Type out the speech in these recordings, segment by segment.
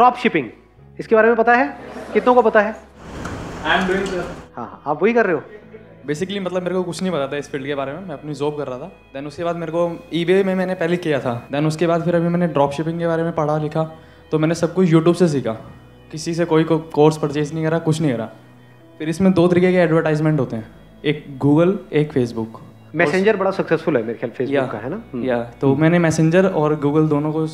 Drop shipping. इसके बारे में पता है? कितनों को पता है? आई एम डूइंग हाँ हाँ आप वही कर रहे हो? बेसिकली मतलब मेरे को कुछ नहीं पता था इस फ़ील्ड के बारे में। मैं अपनी जॉब कर रहा था। देन उसके बाद मेरे को ईबे में मैंने पहले किया था। देन उसके बाद फिर अभी मैंने ड्रॉप शिपिंग के बारे में पढ़ा लिखा। तो मैंने सब कुछ यूट्यूब से सीखा। किसी से कोई को कोर्स परचेज नहीं करा कुछ नहीं करा। फिर इसमें दो तरीके के एडवर्टाइजमेंट होते हैं। एक गूगल एक फेसबुक मैसेंजर बड़ा सक्सेसफुल है मेरे ख्याल फेसबुक का है ना? या तो मैंने मैसेंजर और गूगल दोनों को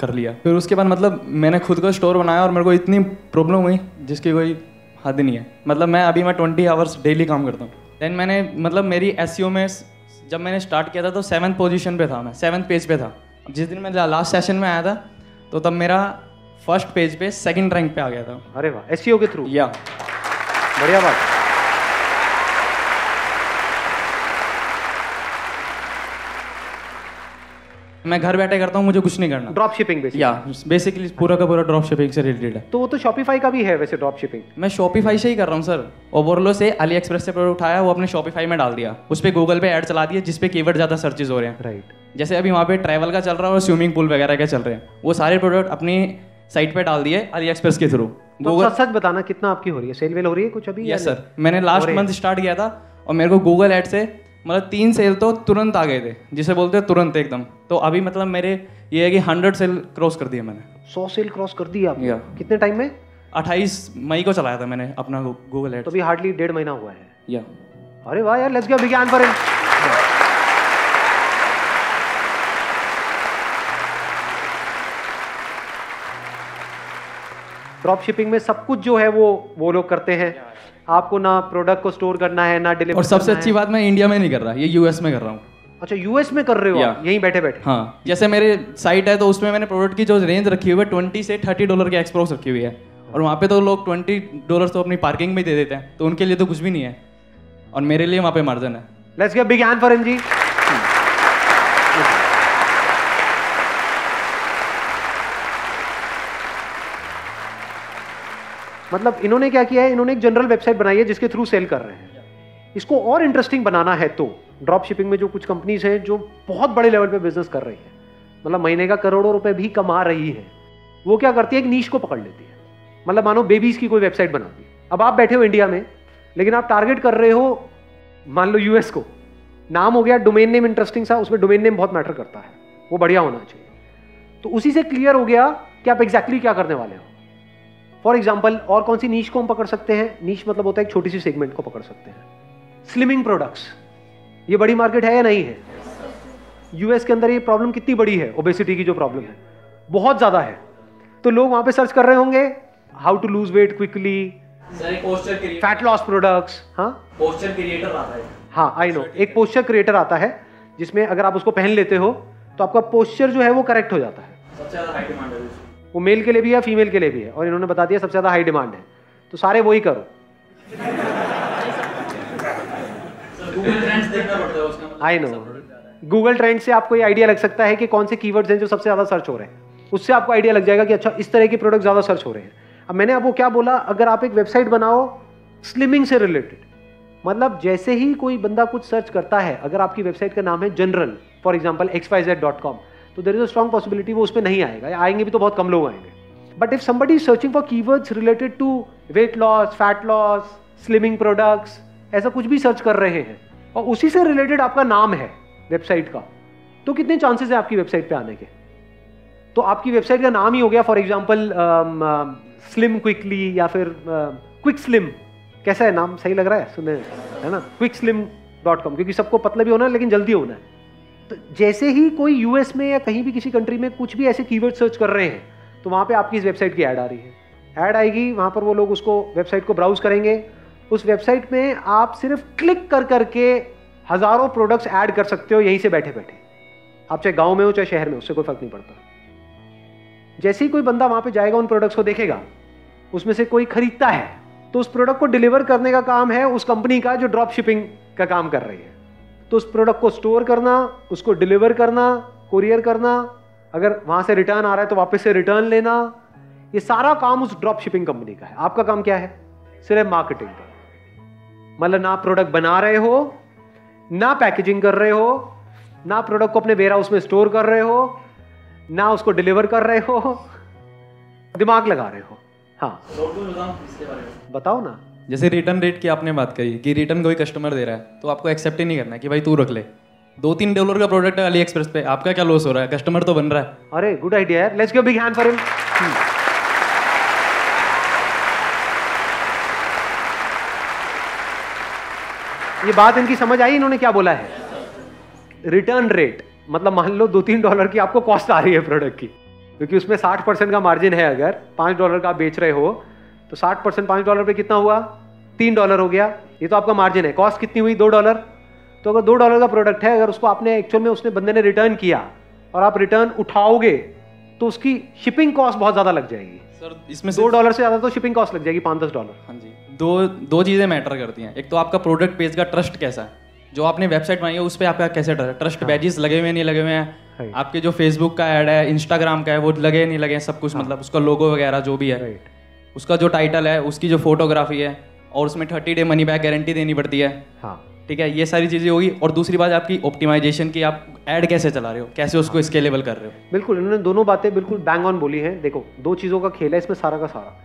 कर लिया। फिर उसके बाद मतलब मैंने खुद का स्टोर बनाया और मेरे को इतनी प्रॉब्लम हुई जिसकी कोई हद नहीं है। मतलब मैं अभी मैं ट्वेंटी आवर्स डेली काम करता हूँ। देन मैंने मतलब मेरी एस में जब मैंने स्टार्ट किया था तो सेवन्थ पोजिशन पर था मैं सेवन्थ पेज पर था। जिस दिन मैं लास्ट सेशन में आया था तो तब मेरा फ़र्स्ट पेज पे सेकंड रैंक पे आ गया था। अरे वाह एस के थ्रू या बढ़िया बात। मैं घर बैठे करता हूँ मुझे कुछ नहीं करना। ड्रॉप शिपिंग या बेसिकली पूरा का पूरा ड्रॉप शिपिंग से रिलेटेड है। तो वो तो शॉपिफाई का भी है वैसे ड्रॉप शिपिंग मैं शॉपिफाई से ही कर रहा हूँ सर ओवरलो से अली एक्सप्रेस से प्रोडक्ट उठाया वो अपने शॉपिफाई में डाल दिया। उस पर गूगल पे ऐड चला दिया जिसपे कीवर्ड ज़्यादा सर्चेज हो रहे हैं। राइट जैसे अभी वहाँ पे ट्रैवल का चल रहा है और स्विमिंग पूल वगैरह के चल रहे हैं। वो सारे प्रोडक्ट अपनी साइट पे डाल दिए अली एक्सप्रेस के थ्रू तो सच सच बताना कितना आपकी हो रही है? सेल वेल हो रही है कुछ अभी यस सर मैंने लास्ट मंथ स्टार्ट किया था और मेरे को गूगल एड से मतलब तीन सेल तो तुरंत आ गए थे जिसे बोलते हैं तुरंत एकदम। तो अभी मतलब मेरे ये है कि हंड्रेड सेल क्रॉस कर दिया मैंने। सौ सेल क्रॉस कर दी आपने? या कितने टाइम में? अट्ठाईस मई को चलाया था मैंने अपना गूगल एड तो अभी हार्डली डेढ़ महीना हुआ है। या अरे वाह यार लेट्स गो विज्ञान पर ड्रॉप शिपिंग में सब कुछ जो है वो वो लोग करते हैं। आपको ना प्रोडक्ट को स्टोर करना है ना डिलीवर और सबसे अच्छी बात मैं इंडिया में नहीं कर रहा ये यूएस में कर रहा हूँ। अच्छा यूएस में कर रहे हो यहीं बैठे बैठे। हाँ जैसे मेरे साइट है तो उसमें मैंने प्रोडक्ट की जो रेंज रखी हुई है ट्वेंटी से थर्टी डॉलर की एक्सप्रोस रखी हुई है। और वहाँ पे तो लोग ट्वेंटी डॉलर तो अपनी पार्किंग में दे देते हैं तो उनके लिए तो कुछ भी नहीं है। और मेरे लिए वहाँ पे मार्जिन है। Let's get big hand for जी मतलब इन्होंने क्या किया है? इन्होंने एक जनरल वेबसाइट बनाई है जिसके थ्रू सेल कर रहे हैं। इसको और इंटरेस्टिंग बनाना है तो ड्रॉप शिपिंग में जो कुछ कंपनीज़ हैं, जो बहुत बड़े लेवल पे बिज़नेस कर रही है मतलब महीने का करोड़ों रुपए भी कमा रही है, वो क्या करती है? एक नीच को पकड़ लेती है। मतलब मानो बेबीज की कोई वेबसाइट बनाती है अब आप बैठे हो इंडिया में, लेकिन आप टारगेट कर रहे हो, मान लो यूएस को। नाम हो गया डोमेन नेम इंटरेस्टिंग सा, उसमें डोमेन नेम बहुत मैटर करता है। वो बढ़िया होना चाहिए। तो उसी से क्लियर हो गया कि आप एग्जैक्टली क्या करने वाले हो। फॉर एग्ज़ाम्पल और कौन सी नीच को हम पकड़ सकते हैं? नीच मतलब होता है एक छोटी सी सेगमेंट को पकड़ सकते हैं। स्लिमिंग प्रोडक्ट्स ये बड़ी मार्केट है या नहीं है? यूएस के अंदर ये प्रॉब्लम कितनी बड़ी है? ओबेसिटी की जो प्रॉब्लम है बहुत ज़्यादा है। तो लोग वहाँ पे सर्च कर रहे होंगे how to lose weight quickly fat loss products हाँ? पोस्टर क्रिएटर आता है। हाँ आई नो एक पोस्चर क्रिएटर आता है जिसमें अगर आप उसको पहन लेते हो तो आपका पोस्चर जो है वो करेक्ट हो जाता है। सबसे ज़्यादा हाई डिमांड है। वो मेल के लिए भी है फीमेल के लिए भी है? और इन्होंने बता दिया सबसे ज़्यादा हाई डिमांड है। तो सारे वही करो। गूगल ट्रेंड्स देखना पड़ता है उसका आई नो गूगल ट्रेंड से आपको ये आइडिया लग सकता है कि कौन से कीवर्ड्स हैं जो सबसे ज़्यादा सर्च हो रहे हैं। उससे आपको आइडिया लग जाएगा कि अच्छा इस तरह के प्रोडक्ट ज़्यादा सर्च हो रहे हैं। अब मैंने आपको क्या बोला अगर आप एक वेबसाइट बनाओ स्लिमिंग से रिलेटेड मतलब जैसे ही कोई बंदा कुछ सर्च करता है अगर आपकी वेबसाइट का नाम है general for example X Y Z dot com तो there is a strong possibility वो उस पर नहीं आएगा। आएँगे भी तो बहुत कम लोग आएँगे। But if somebody is searching for keywords related to weight loss fat loss slimming products ऐसा कुछ भी सर्च कर रहे हैं और उसी से रिलेटेड आपका नाम है वेबसाइट का तो कितने चांसेस है आपकी वेबसाइट पे आने के? तो आपकी वेबसाइट का नाम ही हो गया फॉर एग्ज़ाम्पल स्लिम क्विकली या फिर क्विक uh, स्लिम कैसा है नाम? सही लग रहा है? सुने है ना? क्विक स्लिम डॉट कॉम क्योंकि सबको पतला भी होना है लेकिन जल्दी होना है। तो जैसे ही कोई यूएस में या कहीं भी किसी कंट्री में कुछ भी ऐसे कीवर्ड सर्च कर रहे हैं तो वहाँ पे आपकी इस वेबसाइट की ऐड आ रही है। ऐड आएगी, वहाँ पर वो लोग उसको वेबसाइट को ब्राउज करेंगे। उस वेबसाइट में आप सिर्फ़ क्लिक कर करके हज़ारों प्रोडक्ट्स ऐड कर सकते हो, यहीं से बैठे बैठे। आप चाहे गाँव में हो, चाहे शहर में उससे कोई फ़र्क नहीं पड़ता। जैसे ही कोई बंदा वहाँ पे जाएगा, उन प्रोडक्ट्स को देखेगा, उसमें से कोई खरीदता है तो उस प्रोडक्ट को डिलीवर करने का काम है उस कंपनी का जो ड्रॉप शिपिंग का काम कर रही है। तो उस प्रोडक्ट को स्टोर करना उसको डिलीवर करना कुरियर करना अगर वहाँ से रिटर्न आ रहा है तो वापस से रिटर्न लेना ये सारा काम उस ड्रॉप शिपिंग कंपनी का है। आपका काम क्या है? सिर्फ़ मार्केटिंग का। मतलब ना प्रोडक्ट बना रहे हो ना पैकेजिंग कर रहे हो ना प्रोडक्ट को अपने वेयर हाउस में स्टोर कर रहे हो ना उसको डिलीवर कर रहे हो दिमाग लगा रहे हो। हाँ। बताओ ना। जैसे रिटर्न रेट की आपने बात कही कि रिटर्न कोई कस्टमर दे रहा है तो आपको एक्सेप्ट ही नहीं करना है कि भाई तू रख ले। दो तीन डॉलर का प्रोडक्ट है अली एक्सप्रेस पे, आपका क्या लॉस हो रहा है? कस्टमर तो बन रहा है। अरे गुड आइडिया है let's give big hand for him ये बात इनकी समझ आई? इन्होंने क्या बोला है? रिटर्न रेट मतलब मान लो दो तीन डॉलर की आपको कॉस्ट आ रही है प्रोडक्ट की, क्योंकि उसमें साठ परसेंट का मार्जिन है अगर, पाँच डॉलर का बेच रहे हो तो साठ परसेंट पाँच डॉलर पे कितना हुआ? तीन डॉलर हो गया। ये तो आपका मार्जिन है। कॉस्ट कितनी हुई? दो डॉलर। तो अगर दो डॉलर का प्रोडक्ट है अगर उसको आपने एक्चुअल में उसने बंदे ने रिटर्न किया और आप रिटर्न उठाओगे तो उसकी शिपिंग कॉस्ट बहुत ज़्यादा लग जाएगी। सर इसमें दो डॉलर से ज़्यादा तो शिपिंग कॉस्ट लग जाएगी पाँच दस डॉलर। हाँ जी। दो दो चीज़ें मैटर करती हैं। एक तो आपका प्रोडक्ट पेज का ट्रस्ट कैसा है? जो आपने वेबसाइट बनाई है उस पर आपका कैसे ट्रस्ट ट्रस्ट बैजेस लगे हुए नहीं लगे हुए हैं? आपके जो फेसबुक का ऐड है इंस्टाग्राम का है वो लगे नहीं लगे हैं सब कुछ मतलब उसका लोगो वगैरह जो भी है। राइट उसका जो टाइटल है उसकी जो फोटोग्राफी है और उसमें thirty day money back guarantee देनी पड़ती है। हाँ। ठीक है? ये सारी चीज़ें होगी और दूसरी बात आपकी ऑप्टिमाइजेशन की आप ऐड कैसे चला रहे हो? कैसे उसको हाँ। स्केलेबल कर रहे हो? बिल्कुल इन्होंने दोनों बातें बिल्कुल बैंग ऑन बोली हैं। देखो दो चीज़ों का खेल है इसमें सारा का सारा।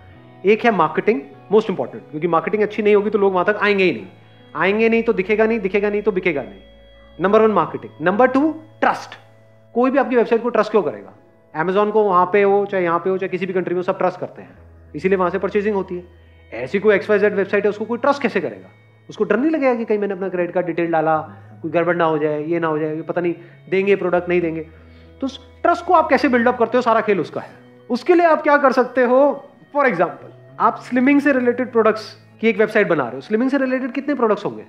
एक है मार्केटिंग मोस्ट इंपॉर्टेंट क्योंकि मार्केटिंग अच्छी नहीं होगी तो लोग वहाँ तक आएँगे ही नहीं। आएँगे नहीं तो दिखेगा नहीं दिखेगा नहीं तो बिकेगा नहीं। Number one marketing number two trust कोई भी आपकी वेबसाइट को ट्रस्ट क्यों करेगा? अमेजोन को वहाँ पे हो चाहे यहाँ पे हो चाहे किसी भी कंट्री में सब ट्रस्ट करते हैं। इसीलिए वहाँ से परचेजिंग होती है। ऐसी कोई एक्सवाइजेड वेबसाइट है, उसको कोई ट्रस्ट कैसे करेगा? उसको डर नहीं लगेगा कि कहीं मैंने अपना क्रेडिट कार्ड डिटेल डाला, कोई गड़बड़ ना हो जाए, ये ना हो जाए, ये पता नहीं देंगे प्रोडक्ट नहीं देंगे। तो ट्रस्ट को आप कैसे बिल्डअप करते हो? सारा खेल उसका है। उसके लिए आप क्या कर सकते हो? फॉर एग्ज़ाम्पल आप स्लिमिंग से रिलेटेड प्रोडक्ट्स की एक वेबसाइट बना रहे हो। स्लिमिंग से रिलेटेड कितने प्रोडक्ट्स होंगे?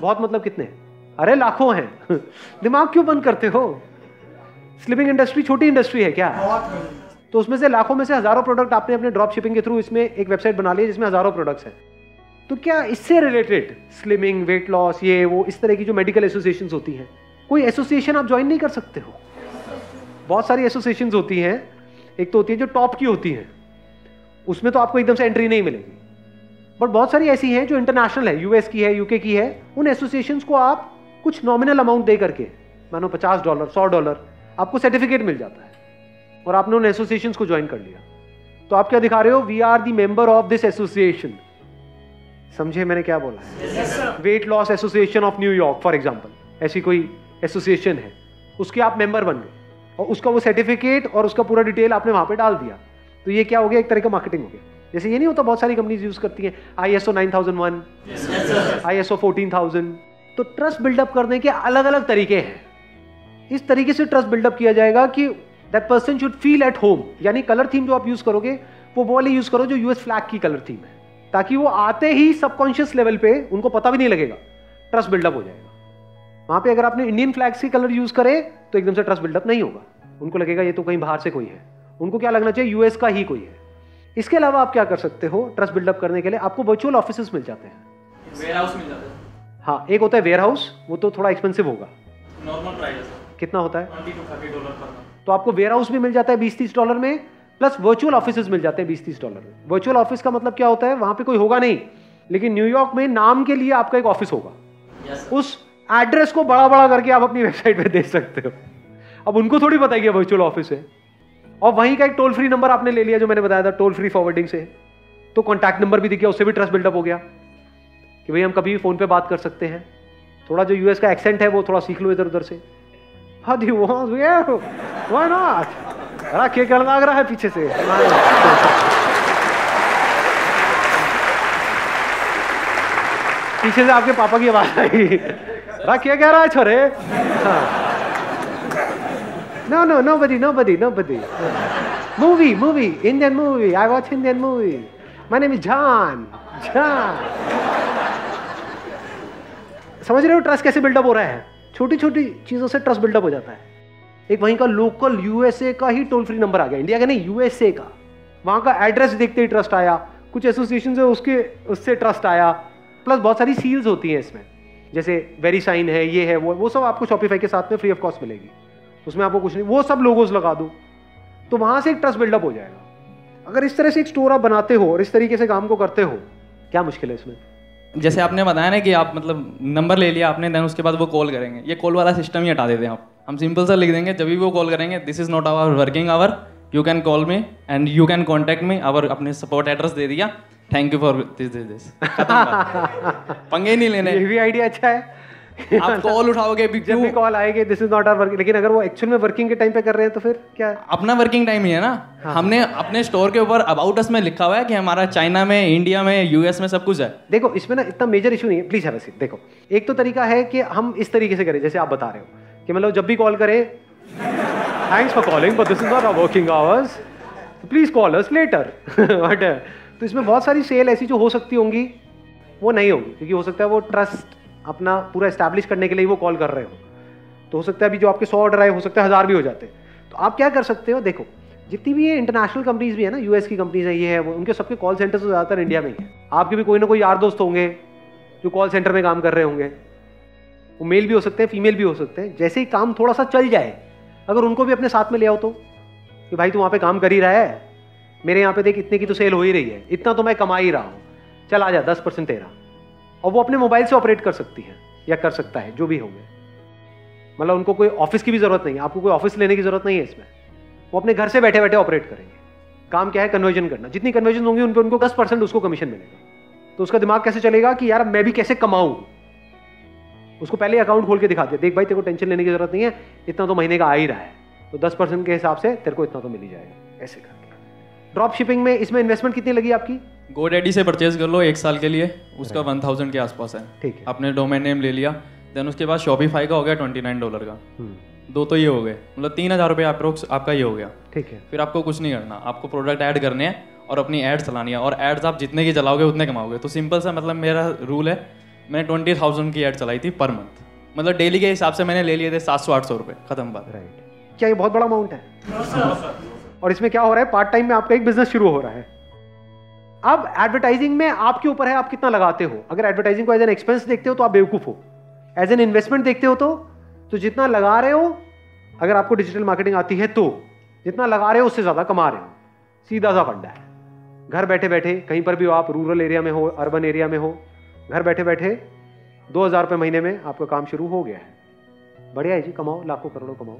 बहुत मतलब कितने? अरे, लाखों हैं। दिमाग क्यों बंद करते हो? स्लिमिंग इंडस्ट्री छोटी इंडस्ट्री है क्या? तो उसमें से लाखों में से हज़ारों प्रोडक्ट आपने अपने ड्रॉप शिपिंग के थ्रू इसमें एक वेबसाइट बना ली जिसमें हज़ारों प्रोडक्ट्स हैं। तो क्या इससे रिलेटेड स्लिमिंग वेट लॉस ये, वो, इस तरह की जो मेडिकल एसोसिएशन होती हैं, कोई एसोसिएशन आप ज्वाइन नहीं कर सकते हो? बहुत सारी एसोसिएशन होती हैं। एक तो होती है जो टॉप की होती हैं। उसमें तो आपको एकदम से एंट्री नहीं मिलेगी। बट बहुत सारी ऐसी हैं जो इंटरनेशनल है यूएस की है यूके की है, उन एसोसिएशन को आप कुछ नॉमिनल अमाउंट दे करके, मानो पचास डॉलर सौ डॉलर आपको सर्टिफिकेट मिल जाता है। और आपने उन एसोसिएशन को ज्वाइन कर लिया। तो आप क्या दिखा रहे हो? We are the member of this association समझे मैंने क्या बोला? Weight loss association of New York for example ऐसी कोई एसोसिएशन है। उसके आप मेंबर बन गए। और उसका वो सर्टिफिकेट और उसका पूरा डिटेल आपने वहाँ पे डाल दिया। तो ये क्या हो गया? एक तरह का मार्केटिंग हो गया। जैसे ये नहीं होता बहुत सारी कंपनीज़ यूज़ करती हैं। I S O nine thousand one I S O fourteen thousand तो ट्रस्ट बिल्डअप करने के अलग अलग तरीके हैं। इस तरीके से ट्रस्ट बिल्डअप किया जाएगा कि that person should feel at home यानी कलर थीम जो आप यूज़ करोगे वो वो वाले यूज़ करो जो यूएस फ्लैग की कलर थीम है। ताकि वो आते ही सबकॉन्शियस लेवल पे उनको पता भी नहीं लगेगा। ट्रस्ट बिल्डअप हो जाएगा। वहाँ पे अगर आपने इंडियन फ्लैग्स की कलर यूज़ करे तो एकदम से ट्रस्ट बिल्डअप नहीं होगा। उनको लगेगा ये तो कहीं बाहर से कोई है। उनको क्या लगना चाहिए? यूएस का ही कोई है। इसके अलावा आप क्या कर सकते हो? ट्रस्ट बिल्डअप करने के लिए आपको वर्चुअल ऑफ़िस मिल जाते हैं। वेयर हाउस मिल जाता है। हाँ एक होता है वेयर हाउस वो तो थोड़ा एक्सपेंसिव होगा। नॉर्मल प्राइस कितना होता है? तो आपको वेयर हाउस भी मिल जाता है बीस तीस डॉलर में प्लस वर्चुअल ऑफ़िस मिल जाते हैं बीस तीस डॉलर में। वर्चुअल ऑफ़िस का मतलब क्या होता है? वहाँ पे कोई होगा नहीं। लेकिन न्यूयॉर्क में नाम के लिए आपका एक ऑफ़िस होगा। उस एड्रेस को बड़ा बड़ा करके आप अपनी वेबसाइट पे दे सकते हो। अब उनको थोड़ी कि वर्चुअल ऑफ़िस है। और वहीं का एक टोल फ्री नंबर आपने ले लिया जो मैंने बताया था टोल फ्री फॉरवर्डिंग से। तो कॉन्टैक्ट नंबर भी दिख गया उससे भी ट्रस्ट बिल्डअप हो गया। कि भाई हम कभी भी फ़ोन पे बात कर सकते हैं। थोड़ा जो यूएस का एक्सेंट है वो थोड़ा सीख लो इधर उधर से। हाँ दी वहाँ वाई नॉट अरे क्या करना लग रहा है पीछे से। पीछे से आपके पापा की आवाज़ आई। रा क्या कह रहा है, छोरे। No no nobody nobody nobody movie movie Indian movie I watch Indian movie my name is जान जान समझ रहे हो ट्रस्ट कैसे बिल्डअप हो रहा है? छोटी छोटी चीज़ों से ट्रस्ट बिल्डअप हो जाता है। एक वहीं का लोकल यूएसए का ही टोल फ्री नंबर आ गया इंडिया का नहीं यूएसए का। वहाँ का एड्रेस देखते ही ट्रस्ट आया, कुछ एसोसिएशन से उसके, उससे ट्रस्ट आया प्लस बहुत सारी सील्स होती हैं इसमें। जैसे वेरी साइन है, ये है, वो वो सब आपको शॉपिफाई के साथ में फ्री ऑफ़ कॉस्ट मिलेगी। उसमें आपको कुछ नहीं, वो सब लोगोज लगा दो। तो वहाँ से एक ट्रस्ट बिल्डअप हो जाएगा। अगर इस तरह से एक स्टोर आप बनाते हो और इस तरीके से काम को करते हो, क्या मुश्किल है इसमें? जैसे आपने बताया ना कि आप मतलब नंबर ले लिया आपने देन उसके बाद वो कॉल करेंगे। ये कॉल वाला सिस्टम ही हटा देते हैं आप। हम सिंपल सा लिख देंगे जब भी वो कॉल करेंगे this is not our working hour you can call me and you can contact me our अपने सपोर्ट एड्रेस दे दिया। Thank you for this this this पंगे नहीं लेने। ये भी आइडिया अच्छा है। आप कॉल उठाओगे भी जब भी कॉल आएगी this is not our working लेकिन अगर वो एक्चुअल में वर्किंग के टाइम पे कर रहे हैं तो फिर क्या? है अपना वर्किंग टाइम ही है ना? हमने अपने स्टोर के ऊपर अबाउट अस में लिखा हुआ है कि हमारा चाइना में इंडिया में यूएस में सब कुछ है। देखो इसमें ना इतना मेजर इशू नहीं है। प्लीज़ देखो एक तो तरीका है कि हम इस तरीके से करें जैसे आप बता रहे हो कि मतलब जब भी कॉल करें thanks for calling but this is not our working hours please call us later तो इसमें बहुत सारी सेल ऐसी जो हो सकती होंगी वो नहीं होगी क्योंकि हो सकता है वो ट्रस्ट अपना पूरा इस्टेब्लिश करने के लिए वो कॉल कर रहे हो। तो हो सकता है अभी जो आपके सौ ऑर्डर आए, हो सकता है हज़ार भी हो जाते। हैं तो आप क्या कर सकते हो? देखो, जितनी भी ये इंटरनेशनल कंपनीज़ भी है ना यूएस की कंपनीज़ है, ये है, वो, उनके सबके कॉल सेंटर तो ज़्यादातर इंडिया में ही है। आपके भी कोई ना कोई यार दोस्त होंगे, जो कॉल सेंटर में काम कर रहे होंगे। वो मेल भी हो सकते हैं फीमेल भी हो सकते हैं, जैसे ही काम थोड़ा सा चल जाए, अगर उनको भी अपने साथ में ले आओ तो। कि भाई तू वहाँ पे काम कर ही रहा है, मेरे यहाँ पे देख इतने की तो सेल हो ही रही है, इतना तो मैं कमा ही रहा हूँ। चल आ जा, दस परसेंट तेरा। और वो अपने मोबाइल से ऑपरेट कर सकती है, या कर सकता है, जो भी होंगे मतलब उनको कोई ऑफ़िस की भी ज़रूरत नहीं है, आपको कोई ऑफ़िस लेने की ज़रूरत नहीं है इसमें। वो अपने घर से बैठे बैठे ऑपरेट करेंगे। काम क्या है? कन्वर्जन करना। जितनी कन्वर्जन होंगी, उन पर उनको दस परसेंट उसको कमीशन मिलेगा। तो उसका दिमाग कैसे चलेगा कि यार, मैं भी कैसे कमाऊं? उसको पहले अकाउंट खोल के दिखा दिया। देख भाई, तेरे को टेंशन लेने की ज़रूरत नहीं है, इतना तो महीने का आ ही रहा है। तो दस परसेंट के हिसाब से तेरे को इतना तो मिल ही जाएगा। ऐसे करके। ड्रॉप शिपिंग में इसमें इन्वेस्टमेंट कितनी लगी आपकी? गो डैडी से परचेज कर लो एक साल के लिए उसका वन थाउज़ेंड के आसपास है। ठीक है। आपने डोमेन नेम ले लिया देन उसके बाद शॉपिफाई का हो गया ट्वेंटी नाइन डॉलर का। हम्म, दो तो ये हो गए मतलब तीन हज़ार रुपये अप्रोक्स आपका ये हो गया। ठीक है। फिर आपको कुछ नहीं करना आपको प्रोडक्ट ऐड करने हैं और अपनी एड्स चलानी है और एड्स आप जितने की चलाओगे उतने कमाओगे। तो सिंपल सा मतलब मेरा रूल है मैंने ट्वेंटी थाउज़ेंड की एड चलाई थी पर मंथ मतलब डेली के हिसाब से मैंने ले लिए थे सात सौ आठ सौ रुपये खत्म बात। राइट क्या ये बहुत बड़ा अमाउंट है? और इसमें क्या हो रहा है? पार्ट टाइम में आपका एक बिज़नेस शुरू हो रहा है। अब एडवर्टाइजिंग में आपके ऊपर है, आप कितना लगाते हो? अगर एडवर्टाइजिंग को एज एन एक्सपेंस देखते हो तो आप बेवकूफ़ हो। एज एन इन्वेस्टमेंट देखते हो तो तो जितना लगा रहे हो, अगर आपको डिजिटल मार्केटिंग आती है तो जितना लगा रहे हो उससे ज़्यादा कमा रहे हो। सीधा सा फंडा है। घर बैठे बैठे, कहीं पर भी हो आप रूरल एरिया में हो अर्बन एरिया में हो, घर बैठे बैठे, दो हज़ार रुपये महीने में आपका काम शुरू हो गया है। बढ़िया है जी, कमाओ, लाखों करोड़ों कमाओ।